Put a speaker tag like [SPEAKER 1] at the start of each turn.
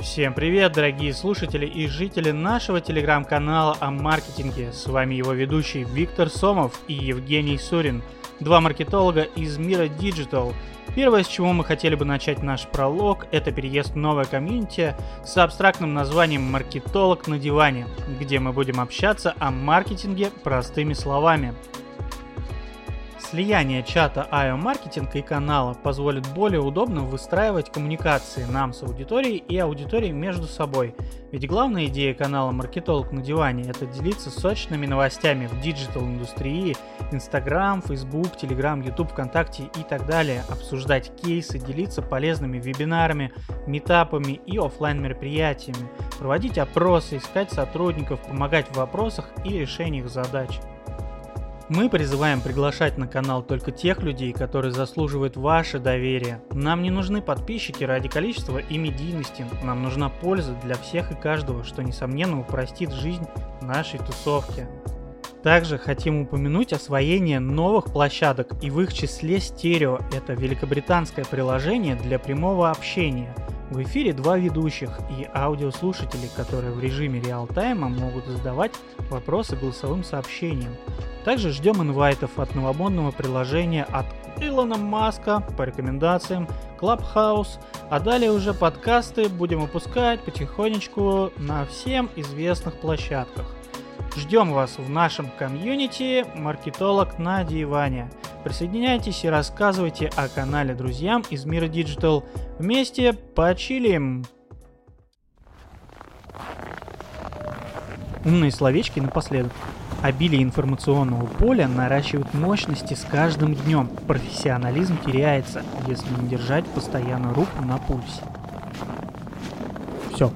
[SPEAKER 1] Всем привет, дорогие слушатели и жители нашего телеграм-канала о маркетинге. С вами его ведущий Виктор Сомов и Евгений Сурин, два маркетолога из мира Digital. Первое, с чего мы хотели бы начать наш пролог, это переезд в новое комьюнити с абстрактным названием «Маркетолог на диване», где мы будем общаться о маркетинге простыми словами. Слияние чата IO маркетинга и канала позволит более удобно выстраивать коммуникации нам с аудиторией и аудиторией между собой. Ведь главная идея канала «Маркетолог на диване» — это делиться сочными новостями в digital-индустрии, Instagram, Facebook, Telegram, YouTube, ВКонтакте и так далее, обсуждать кейсы, делиться полезными вебинарами, митапами и офлайн мероприятиями, проводить опросы, искать сотрудников, помогать в вопросах и решениях задач. Мы призываем приглашать на канал только тех людей, которые заслуживают ваше доверие. Нам не нужны подписчики ради количества и медийности. Нам нужна польза для всех и каждого, что несомненно упростит жизнь нашей тусовки. Также хотим упомянуть освоение новых площадок и в их числе стерео. Это великобританское приложение для прямого общения. В эфире два ведущих и аудиослушатели, которые в режиме реал-тайма могут задавать вопросы голосовым сообщением. Также ждем инвайтов от новомодного приложения от Илона Маска по рекомендациям Clubhouse, а далее уже подкасты будем выпускать потихонечку на всем известных площадках. Ждем вас в нашем комьюнити «Маркетолог на диване». Присоединяйтесь и рассказывайте о канале друзьям из мира Digital. Вместе почилим! Умные словечки напоследок. Обилие информационного поля наращивает мощности с каждым днем. Профессионализм теряется, если не держать постоянно руку на пульсе. Все,